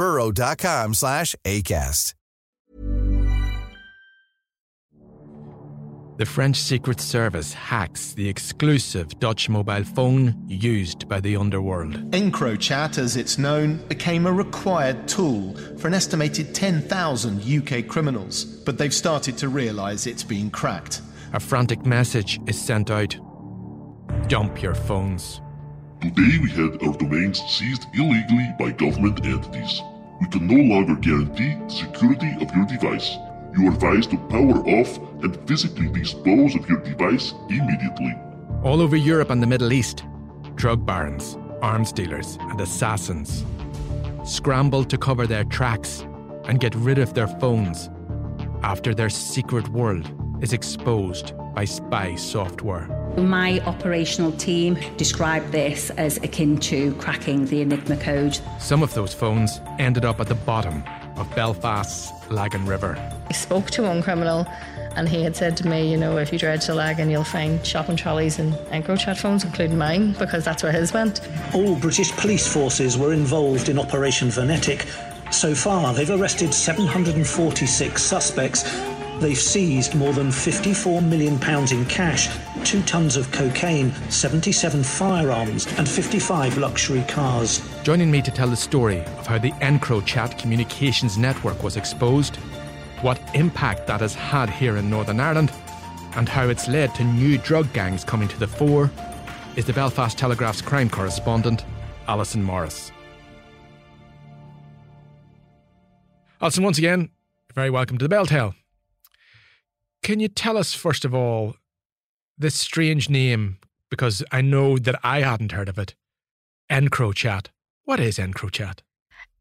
burrow.com slash ACAST. The French Secret Service hacks the exclusive Dutch mobile phone used by the underworld. EncroChat, as it's known, became a required tool for an estimated 10,000 UK criminals, but they've started to realise it's been cracked. A frantic message is sent out Dump your phones. Today we had our domains seized illegally by government entities. We can no longer guarantee the security of your device. You are advised to power off and physically dispose of your device immediately. All over Europe and the Middle East, drug barons, arms dealers, and assassins scramble to cover their tracks and get rid of their phones after their secret world is exposed by spy software. My operational team described this as akin to cracking the Enigma code. Some of those phones ended up at the bottom of Belfast's Lagan River. I spoke to one criminal and he had said to me, you know, if you dredge the Lagan, you'll find shopping trolleys and EncroChat phones, including mine, because that's where his went. All British police forces were involved in Operation Venetic. So far, they've arrested 746 suspects. They've seized more than £54 million in cash, two tons of cocaine, 77 firearms, and 55 luxury cars. Joining me to tell the story of how the EncroChat communications network was exposed, what impact that has had here in Northern Ireland, and how it's led to new drug gangs coming to the fore, is the Belfast Telegraph's crime correspondent, Allison Morris. Allison, once again, very welcome to the Bell Tale. Can you tell us, first of all, this strange name? Because I know that I hadn't heard of it. EncroChat. What is EncroChat?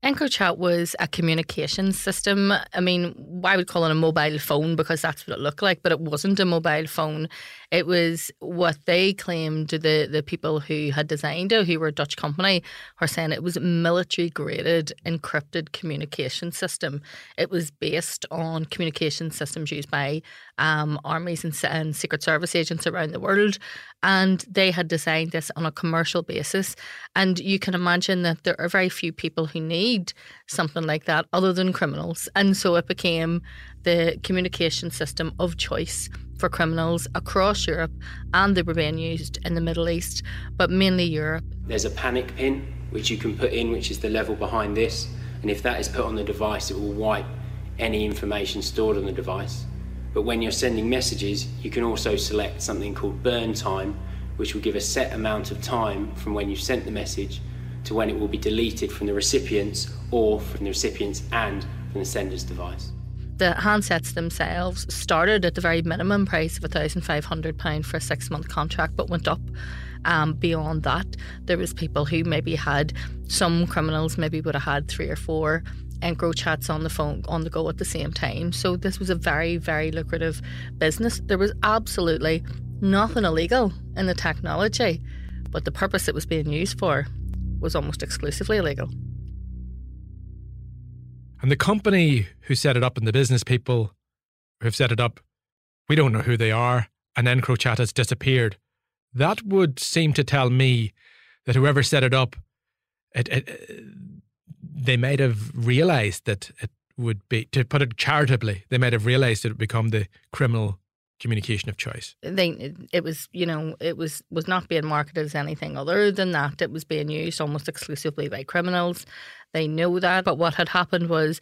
EncroChat was a communication system. I mean, I would call it a mobile phone because that's what it looked like, but it wasn't a mobile phone. It was what they claimed the the people who had designed it, who were a Dutch company, are saying it was a military graded encrypted communication system. It was based on communication systems used by um, armies and, and secret service agents around the world, and they had designed this on a commercial basis. And you can imagine that there are very few people who need something like that other than criminals, and so it became the communication system of choice for criminals across Europe and they were being used in the Middle East, but mainly Europe. There's a panic pin which you can put in, which is the level behind this, and if that is put on the device, it will wipe any information stored on the device. But when you're sending messages, you can also select something called burn time, which will give a set amount of time from when you've sent the message to when it will be deleted from the recipient's or from the recipient's and from the sender's device the handsets themselves started at the very minimum price of £1,500 for a six month contract, but went up um, beyond that. There was people who maybe had some criminals maybe would have had three or four EncroChats on the phone on the go at the same time. So this was a very very lucrative business. There was absolutely nothing illegal in the technology, but the purpose it was being used for was almost exclusively illegal. And the company who set it up and the business people who have set it up, we don't know who they are, and EncroChat has disappeared. That would seem to tell me that whoever set it up, it, it, they might have realized that it would be, to put it charitably, they might have realized it would become the criminal communication of choice. They, it was, you know, it was was not being marketed as anything other than that. It was being used almost exclusively by criminals. They know that. But what had happened was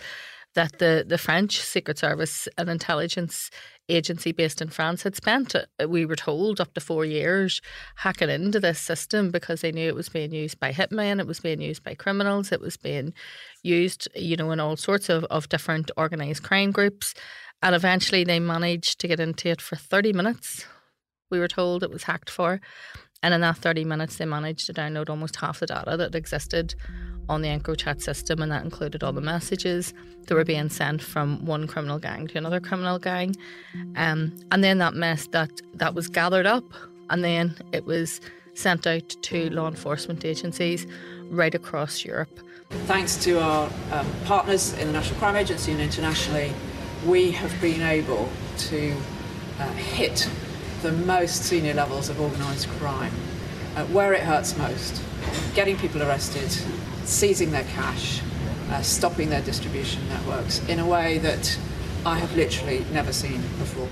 that the, the French Secret Service and intelligence agency based in France had spent, uh, we were told, up to four years hacking into this system because they knew it was being used by hitmen, it was being used by criminals, it was being used, you know, in all sorts of, of different organised crime groups. And eventually they managed to get into it for 30 minutes. We were told it was hacked for. And in that 30 minutes, they managed to download almost half the data that existed on the EncroChat system, and that included all the messages that were being sent from one criminal gang to another criminal gang. Um, and then that mess that that was gathered up, and then it was sent out to law enforcement agencies right across Europe. Thanks to our um, partners in the National Crime Agency and internationally, we have been able to uh, hit the most senior levels of organised crime, uh, where it hurts most, getting people arrested, seizing their cash, uh, stopping their distribution networks in a way that I have literally never seen before.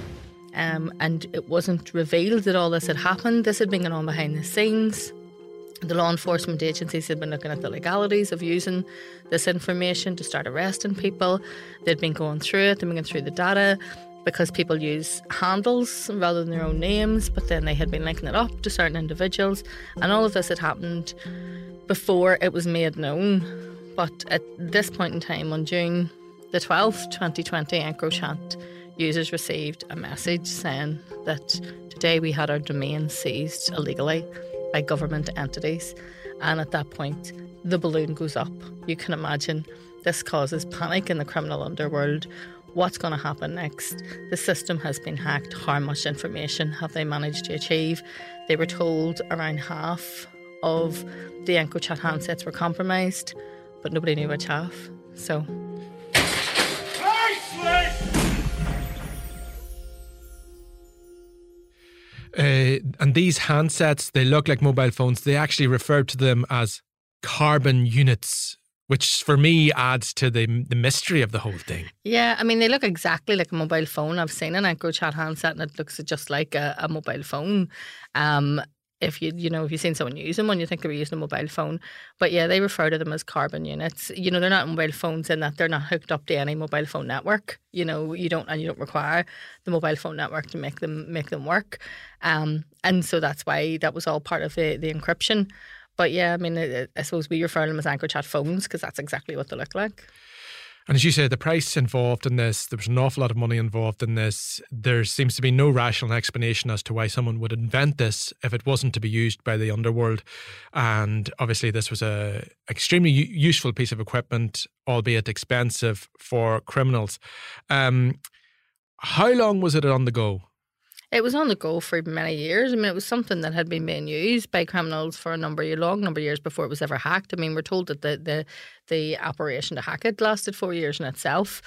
Um, and it wasn't revealed that all this had happened. This had been going on behind the scenes. The law enforcement agencies had been looking at the legalities of using this information to start arresting people. They'd been going through it, they'd been going through the data because people use handles rather than their own names, but then they had been linking it up to certain individuals. And all of this had happened before it was made known. But at this point in time, on June the 12th, 2020, EncroChat users received a message saying that today we had our domain seized illegally by government entities. And at that point, the balloon goes up. You can imagine this causes panic in the criminal underworld. What's going to happen next? The system has been hacked. How much information have they managed to achieve? They were told around half of the EncroChat handsets were compromised, but nobody knew which half. So. Uh, and these handsets, they look like mobile phones. They actually refer to them as carbon units, which for me adds to the the mystery of the whole thing. Yeah, I mean they look exactly like a mobile phone. I've seen an EncroChat handset and it looks just like a, a mobile phone. Um, if you you know if you've seen someone using one, you think they were using a mobile phone. But yeah, they refer to them as carbon units. You know, they're not mobile phones in that they're not hooked up to any mobile phone network. You know, you don't and you don't require the mobile phone network to make them make them work. Um, and so that's why that was all part of the the encryption. But yeah, I mean, I suppose we refer to them as EncroChat phones because that's exactly what they look like. And as you said, the price involved in this, there was an awful lot of money involved in this. There seems to be no rational explanation as to why someone would invent this if it wasn't to be used by the underworld. And obviously, this was a extremely useful piece of equipment, albeit expensive for criminals. Um, how long was it on the go? It was on the go for many years. I mean, it was something that had been being used by criminals for a number of long number of years before it was ever hacked. I mean, we're told that the the the operation to hack it lasted four years in itself.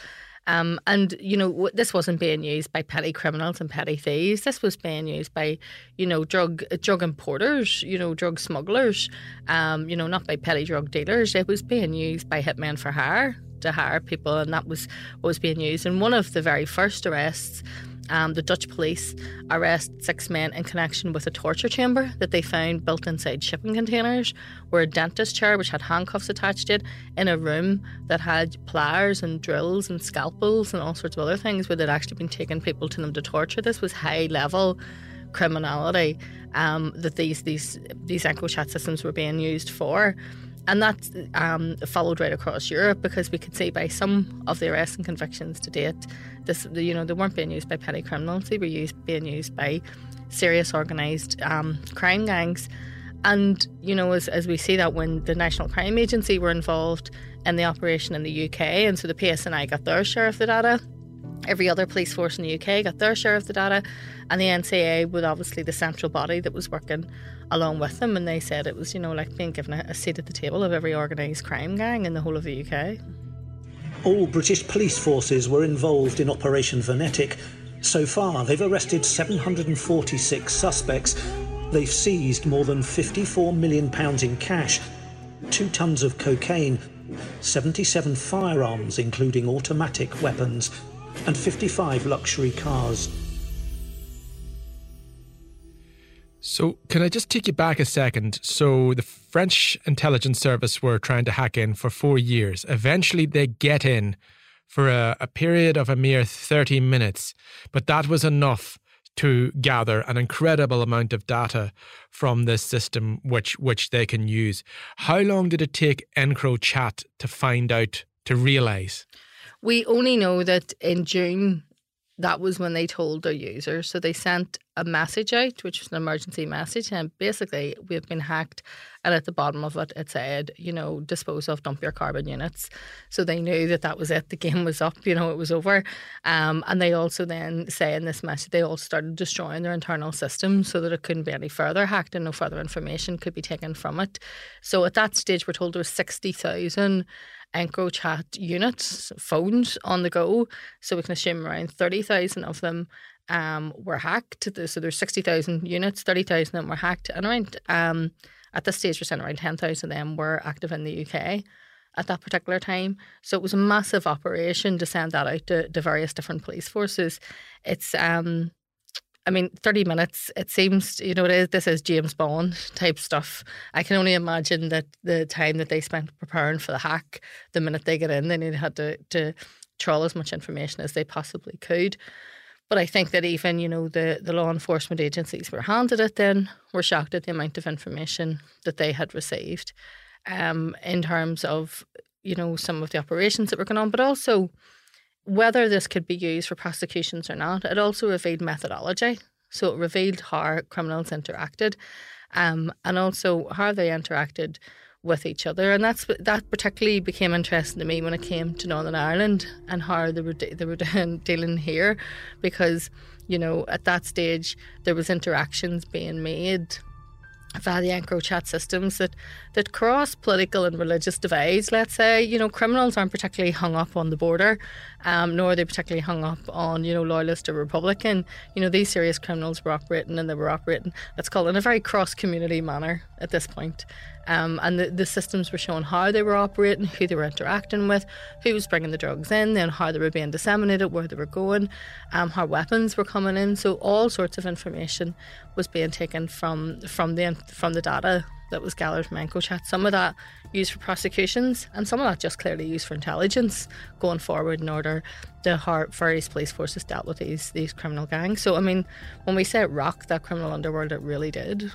Um, and you know this wasn't being used by petty criminals and petty thieves. This was being used by you know drug drug importers, you know drug smugglers, um, you know not by petty drug dealers. It was being used by hitmen for hire to hire people, and that was what was being used. And one of the very first arrests um, the Dutch police arrest six men in connection with a torture chamber that they found built inside shipping containers, where a dentist chair, which had handcuffs attached to it, in a room that had pliers and drills and scalpels and all sorts of other things, where they'd actually been taking people to them to torture. This was high level criminality um, that these these these EncroChat systems were being used for. And that um, followed right across Europe because we could see by some of the arrests and convictions to date, this you know they weren't being used by petty criminals; they were used being used by serious organised um, crime gangs. And you know, as, as we see that when the National Crime Agency were involved in the operation in the UK, and so the PSNI got their share of the data, every other police force in the UK got their share of the data, and the NCA was obviously the central body that was working along with them. And they said it was, you know, like being given a, a seat at the table of every organised crime gang in the whole of the UK. All British police forces were involved in Operation Venetic. So far, they've arrested 746 suspects. They've seized more than £54 million in cash, two tons of cocaine, 77 firearms, including automatic weapons, and 55 luxury cars. So, can I just take you back a second? So, the French intelligence service were trying to hack in for four years. Eventually, they get in for a, a period of a mere 30 minutes, but that was enough to gather an incredible amount of data from this system which which they can use. How long did it take EncroChat to find out to realize? We only know that in June that was when they told their users. So they sent a message out, which was an emergency message, and basically we've been hacked. And at the bottom of it, it said, you know, dispose of, dump your carbon units. So they knew that that was it. The game was up. You know, it was over. Um, and they also then say in this message, they all started destroying their internal system so that it couldn't be any further hacked and no further information could be taken from it. So at that stage, we're told there was sixty thousand EncroChat units, phones on the go. So we can assume around 30,000 of them um, were hacked. So there's 60,000 units, 30,000 of them were hacked. And around, um, at this stage, we're saying around 10,000 of them were active in the UK at that particular time. So it was a massive operation to send that out to, to various different police forces. It's um, I mean, 30 minutes, it seems, you know, it is, this is James Bond type stuff. I can only imagine that the time that they spent preparing for the hack, the minute they get in, they had to, to trawl as much information as they possibly could. But I think that even, you know, the, the law enforcement agencies were handed it then, were shocked at the amount of information that they had received um, in terms of, you know, some of the operations that were going on, but also whether this could be used for prosecutions or not, it also revealed methodology. So it revealed how criminals interacted um, and also how they interacted with each other. And that's that particularly became interesting to me when it came to Northern Ireland and how they were, they were dealing here because, you know, at that stage there was interactions being made via the EncroChat systems that, that cross political and religious divides, let's say. You know, criminals aren't particularly hung up on the border, um, nor are they particularly hung up on, you know, loyalist or Republican. You know, these serious criminals were operating and they were operating, let's call it, in a very cross community manner at this point. Um, and the, the systems were showing how they were operating, who they were interacting with, who was bringing the drugs in, then how they were being disseminated, where they were going, um, how weapons were coming in. So all sorts of information was being taken from from the from the data that was gathered from EncroChat. Some of that used for prosecutions, and some of that just clearly used for intelligence going forward in order to how various police forces dealt with these these criminal gangs. So I mean, when we say it rocked that criminal underworld, it really did.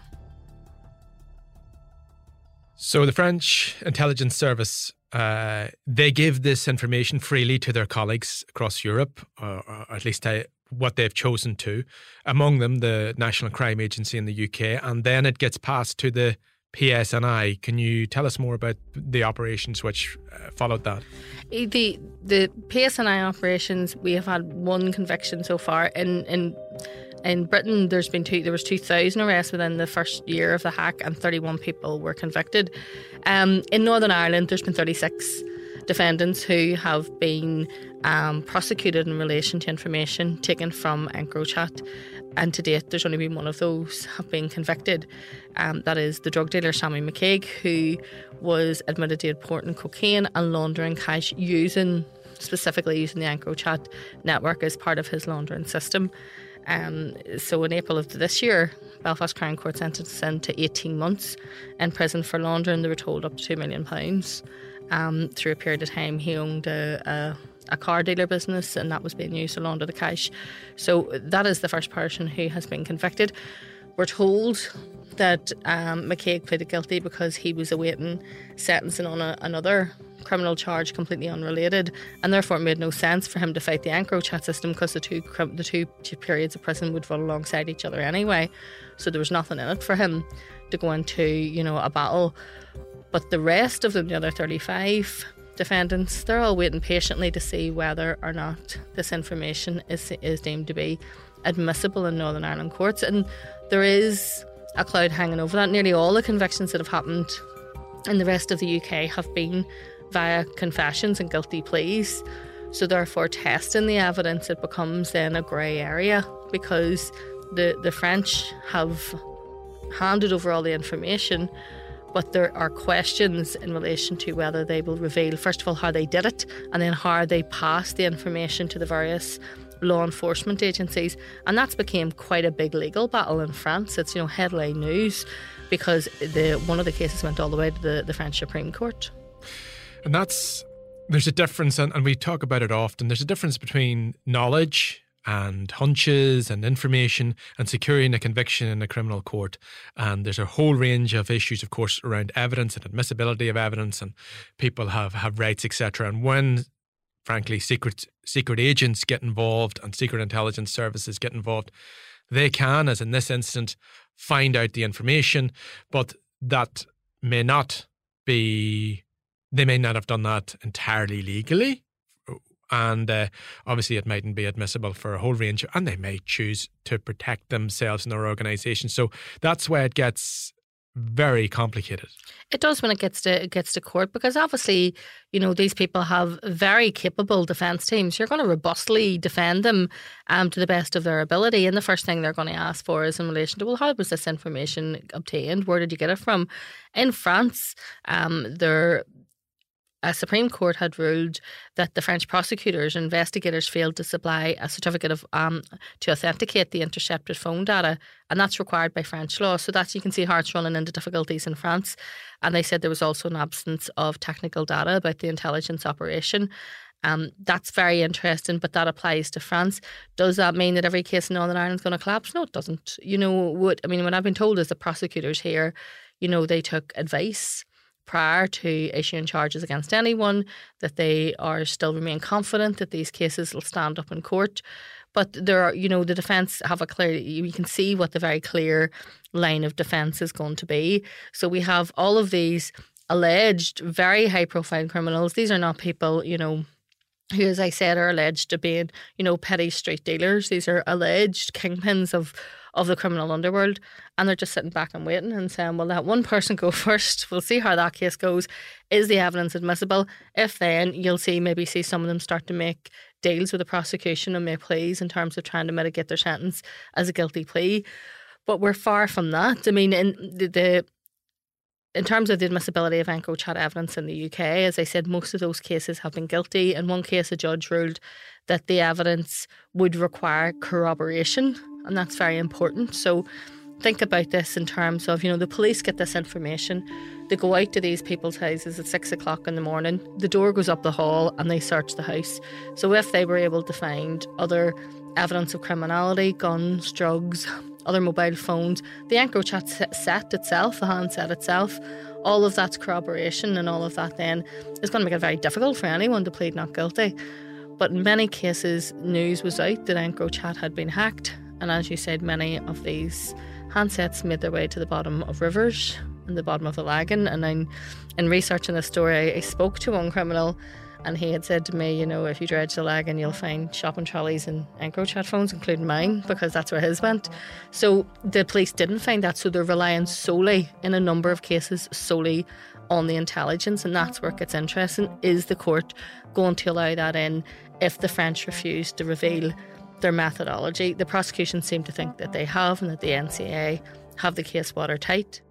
So the French intelligence service, uh, they give this information freely to their colleagues across Europe, or, or at least uh, what they've chosen to. Among them, the National Crime Agency in the UK, and then it gets passed to the PSNI. Can you tell us more about the operations which uh, followed that? The the PSNI operations, we have had one conviction so far in in in Britain, there's been two. There was two thousand arrests within the first year of the hack, and thirty-one people were convicted. Um, in Northern Ireland, there's been thirty-six defendants who have been um, prosecuted in relation to information taken from EncroChat. And to date, there's only been one of those have been convicted. Um, that is the drug dealer Sammy McCaig, who was admitted to importing cocaine and laundering cash using specifically using the EncroChat network as part of his laundering system. Um, so in April of this year, Belfast Crown Court sentenced him to 18 months in prison for laundering. They were told up to £2 million. Um, through a period of time, he owned a, a, a, car dealer business and that was being used to launder the cash. So that is the first person who has been convicted. We're told that um, McCaig pleaded guilty because he was awaiting sentencing on a, another criminal charge completely unrelated, and therefore it made no sense for him to fight the EncroChat system because the two the two periods of prison would run alongside each other anyway. So there was nothing in it for him to go into, you know, a battle. But the rest of them, the other 35 defendants, they're all waiting patiently to see whether or not this information is is deemed to be admissible in Northern Ireland courts. And there is a cloud hanging over that. Nearly all the convictions that have happened in the rest of the UK have been via confessions and guilty pleas. So, therefore, testing the evidence, it becomes then a grey area because the, the French have handed over all the information, but there are questions in relation to whether they will reveal, first of all, how they did it, and then how they passed the information to the various law enforcement agencies. And that's became quite a big legal battle in France. It's, you know, headline news because the one of the cases went all the way to the, the French Supreme Court. And that's there's a difference, and, and we talk about it often. There's a difference between knowledge and hunches and information and securing a conviction in a criminal court. And there's a whole range of issues, of course, around evidence and admissibility of evidence, and people have, have rights, etc. And when, frankly, secret secret agents get involved and secret intelligence services get involved, they can, as in this instance, find out the information, but that may not be. They may not have done that entirely legally and uh, obviously it mightn't be admissible for a whole range and they may choose to protect themselves and their organization. So that's where it gets very complicated. It does when it gets to it gets to court because obviously you know these people have very capable defense teams. You're going to robustly defend them um, to the best of their ability and the first thing they're going to ask for is in relation to well how was this information obtained? Where did you get it from? In France um, there a Supreme Court had ruled that the French prosecutors and investigators failed to supply a certificate of um, to authenticate the intercepted phone data, and that's required by French law. So that you can see how it's running into difficulties in France. And they said there was also an absence of technical data about the intelligence operation. Um, that's very interesting, but that applies to France. Does that mean that every case in Northern Ireland is going to collapse? No, it doesn't. You know what I mean? What I've been told is the prosecutors here, you know, they took advice prior to issuing charges against anyone, that they are still remain confident that these cases will stand up in court. But there are, you know, the defence have a clear, you can see what the very clear line of defence is going to be. So we have all of these alleged very high profile criminals. These are not people, you know, who, as I said, are alleged to be, you know, petty street dealers. These are alleged kingpins of of the criminal underworld. And they're just sitting back and waiting and saying, well, let one person go first. We'll see how that case goes. Is the evidence admissible? If then, you'll see maybe see some of them start to make deals with the prosecution and make pleas in terms of trying to mitigate their sentence as a guilty plea. But we're far from that. I mean, in the, the in terms of the admissibility of EncroChat evidence in the UK, as I said, most of those cases have been guilty. In one case, a judge ruled that the evidence would require corroboration and that's very important. So think about this in terms of, you know, the police get this information, they go out to these people's houses at six o'clock in the morning, the door goes up the hall and they search the house. So if they were able to find other evidence of criminality, guns, drugs, other mobile phones, the EncroChat set itself, the handset itself, all of that's corroboration and all of that then is going to make it very difficult for anyone to plead not guilty. But in many cases, news was out that EncroChat had been hacked and as you said, many of these handsets made their way to the bottom of rivers and the bottom of the Lagan. And in, in researching this story, I, spoke to one criminal and he had said to me, you know, if you dredge the Lagan, you'll find shopping trolleys and EncroChat phones, including mine, because that's where his went. So the police didn't find that, so they're relying solely, in a number of cases, solely on the intelligence, and that's where it gets interesting. Is the court going to allow that in if the French refuse to reveal their methodology. The prosecution seem to think that they have and that the NCA have the case watertight.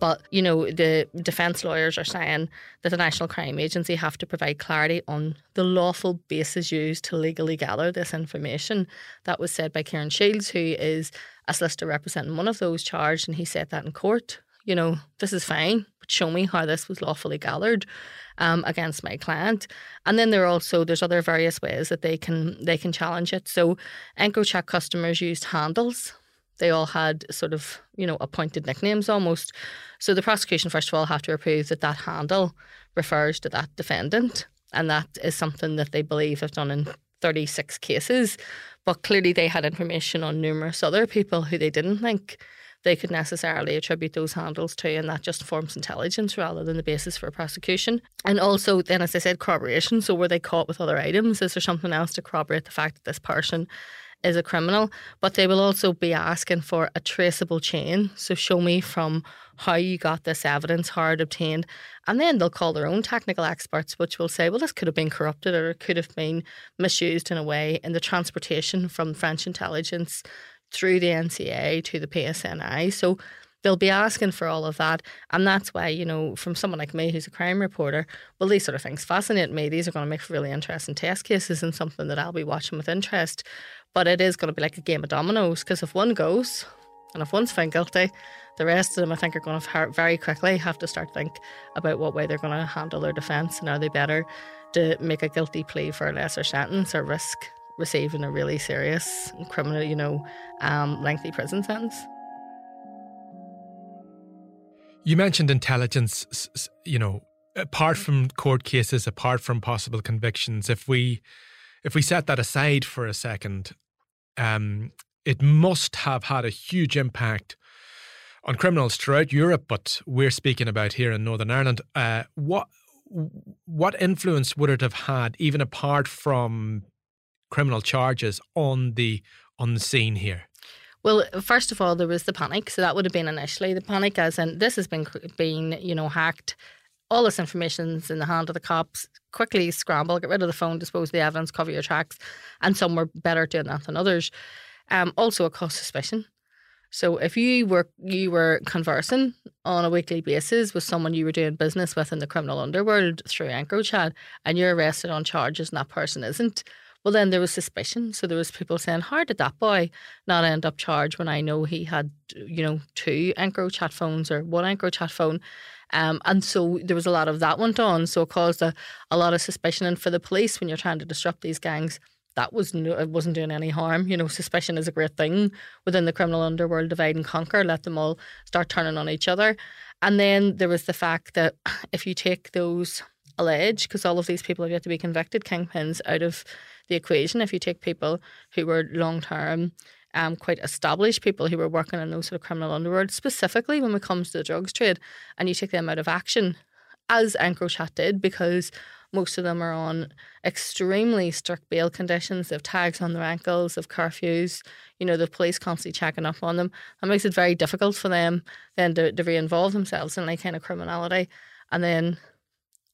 But, you know, the defence lawyers are saying that the National Crime Agency have to provide clarity on the lawful basis used to legally gather this information. That was said by Kieran Shields, who is a solicitor representing one of those charged, and he said that in court. You know, this is fine, but show me how this was lawfully gathered um, against my client. And then there are also there's other various ways that they can they can challenge it. So EncroChat customers used handles. They all had sort of you know appointed nicknames almost. So the prosecution first of all have to prove that that handle refers to that defendant, and that is something that they believe have done in 36 cases. But clearly they had information on numerous other people who they didn't think they could necessarily attribute those handles to, and that just forms intelligence rather than the basis for a prosecution. And also, then, as I said, corroboration. So, were they caught with other items? Is there something else to corroborate the fact that this person is a criminal? But they will also be asking for a traceable chain. So, show me from how you got this evidence, how it obtained. And then they'll call their own technical experts, which will say, well, this could have been corrupted or it could have been misused in a way in the transportation from French intelligence through the NCA to the PSNI. So they'll be asking for all of that. And that's why, you know, from someone like me who's a crime reporter, well, these sort of things fascinate me. These are going to make really interesting test cases and something that I'll be watching with interest. But it is going to be like a game of dominoes because if one goes, And if one's found guilty, the rest of them, I think, are going to very quickly have to start think about what way they're going to handle their defence and are they better to make a guilty plea for a lesser sentence or risk receiving a really serious criminal, you know, um, lengthy prison sentence. You mentioned intelligence, you know, apart from court cases, apart from possible convictions, if we if we set that aside for a second, um, it must have had a huge impact on criminals throughout Europe, but we're speaking about here in Northern Ireland. Uh, what what influence would it have had, even apart from criminal charges, on the on the scene here? Well, first of all, there was the panic. So that would have been initially the panic, as in this has been been you know hacked. All this information's in the hand of the cops. Quickly scramble, get rid of the phone, dispose of the evidence, cover your tracks. And some were better at doing that than others. Um, also, a cause suspicion. So if you were you were conversing on a weekly basis with someone you were doing business with in the criminal underworld through EncroChat and you're arrested on charges and that person isn't, well, then there was suspicion. So there was people saying, "How did that boy not end up charged when I know he had, you know, two EncroChat phones or one anchor EncroChat phone?" Um, and so there was a lot of that went on. So it caused a, a lot of suspicion. And for the police, when you're trying to disrupt these gangs, that was no, it wasn't doing any harm. You know, suspicion is a great thing within the criminal underworld. Divide and conquer. Let them all start turning on each other. And then there was the fact that if you take those alleged, because all of these people have yet to be convicted, kingpins out of the equation. If you take people who were long term, um, quite established people who were working in those sort of criminal underworld, specifically when it comes to the drugs trade, and you take them out of action, as EncroChat did, because most of them are on extremely strict bail conditions. They have tags on their ankles, they have curfews. You know, the police constantly checking up on them. That makes it very difficult for them then to, to re-involve themselves in any kind of criminality. And then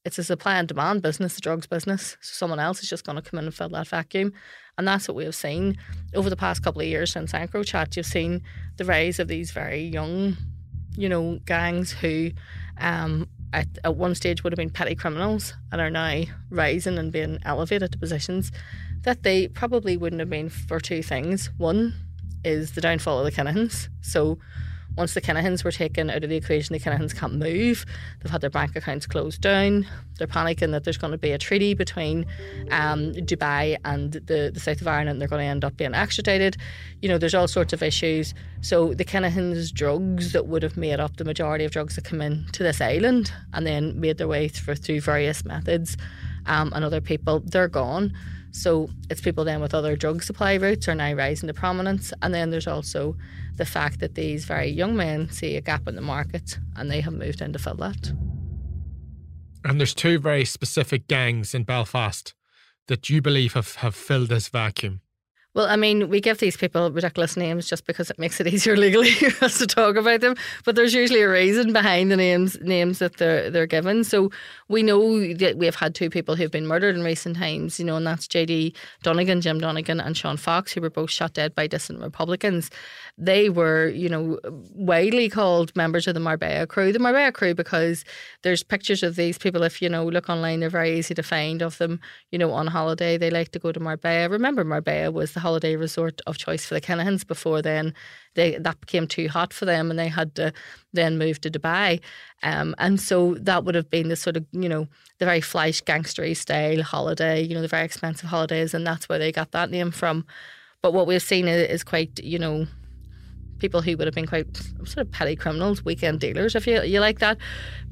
it's a supply and demand business, the drugs business. So someone else is just going to come in and fill that vacuum. And that's what we have seen over the past couple of years since EncroChat. You've seen the rise of these very young, you know, gangs who um, at, at one stage would have been petty criminals and are now rising and being elevated to positions that they probably wouldn't have been for two things. One is the downfall of the Kinahans. So once the Kinahans were taken out of the equation, the Kinahans can't move. They've had their bank accounts closed down. They're panicking that there's going to be a treaty between um, Dubai and the, the south of Ireland and they're going to end up being extradited. You know, there's all sorts of issues. So the Kinahans' drugs that would have made up the majority of drugs that come in to this island and then made their way through, through various methods um, and other people, they're gone. So it's people then with other drug supply routes are now rising to prominence. And then there's also the fact that these very young men see a gap in the market and they have moved in to fill that. And there's two very specific gangs in Belfast that you believe have, have filled this vacuum. Well, I mean, we give these people ridiculous names just because it makes it easier legally for us to talk about them. But there's usually a reason behind the names names that they're they're given. So we know that we have had two people who've been murdered in recent times, you know, and that's JD Donegan, Jim Donegan, and Sean Fox, who were both shot dead by dissident Republicans. They were, you know, widely called members of the Marbella crew. The Marbella crew because there's pictures of these people. If you know, look online, they're very easy to find of them. You know, on holiday, they like to go to Marbella. Remember, Marbella was the holiday resort of choice for the Kinahans before then. They, that became too hot for them and they had to then move to Dubai. Um, and so that would have been the sort of, you know, the very flash gangstery style holiday, you know, the very expensive holidays. And that's where they got that name from. But what we've seen is quite, you know, people who would have been quite sort of petty criminals, weekend dealers, if you you like that.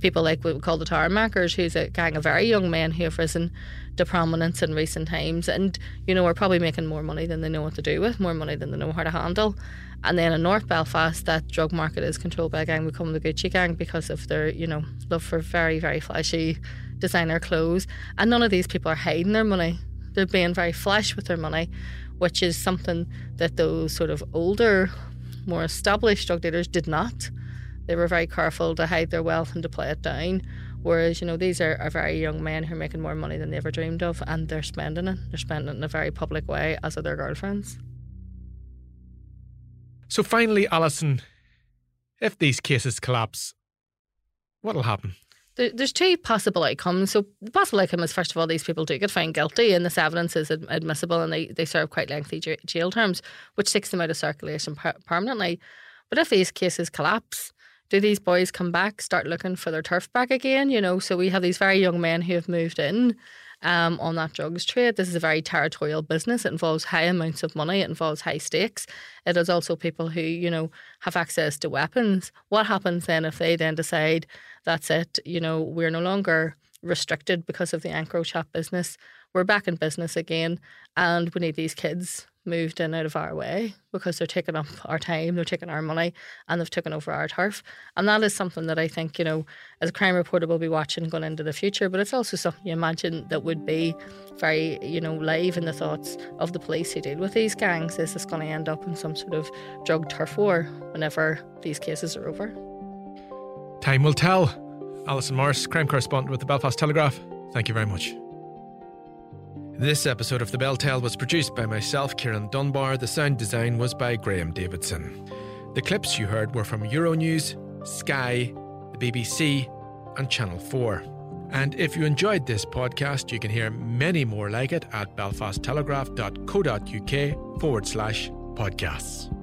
People like what we call the Tarmackers, who's a gang of very young men who have risen to prominence in recent times and, you know, are probably making more money than they know what to do with, more money than they know how to handle. And then in North Belfast, that drug market is controlled by a gang we call the Gucci gang because of their, you know, love for very, very flashy designer clothes. And none of these people are hiding their money. They're being very flash with their money, which is something that those sort of older, more established drug dealers did not. They were very careful to hide their wealth and to play it down. Whereas, you know, these are, are very young men who are making more money than they ever dreamed of and they're spending it. They're spending it in a very public way, as are their girlfriends. So finally, Allison, if these cases collapse, what'll happen? There's two possible outcomes. So the possible outcome is, first of all, these people do get found guilty and this evidence is admissible and they, they serve quite lengthy jail terms, which takes them out of circulation permanently. But if these cases collapse, do these boys come back, start looking for their turf back again? You know, so we have these very young men who have moved in um, on that drugs trade. This is a very territorial business. It involves high amounts of money. It involves high stakes. It is also people who, you know, have access to weapons. What happens then if they then decide that's it? You know, we're no longer restricted because of the EncroChat business. We're back in business again, and we need these kids moved in out of our way because they're taking up our time, they're taking our money, and they've taken over our turf. And that is something that I think, you know, as a crime reporter we'll be watching going into the future, but it's also something you imagine that would be very, you know, live in the thoughts of the police who deal with these gangs. Is this going to end up in some sort of drug turf war whenever these cases are over? Time will tell. Allison Morris, crime correspondent with the Belfast Telegraph, thank you very much. This episode of The Bell Tale was produced by myself, Ciarán Dunbar. The sound design was by Graham Davidson. The clips you heard were from Euronews, Sky, the BBC, and Channel 4. And if you enjoyed this podcast, you can hear many more like it at belfasttelegraph.co.uk forward slash podcasts.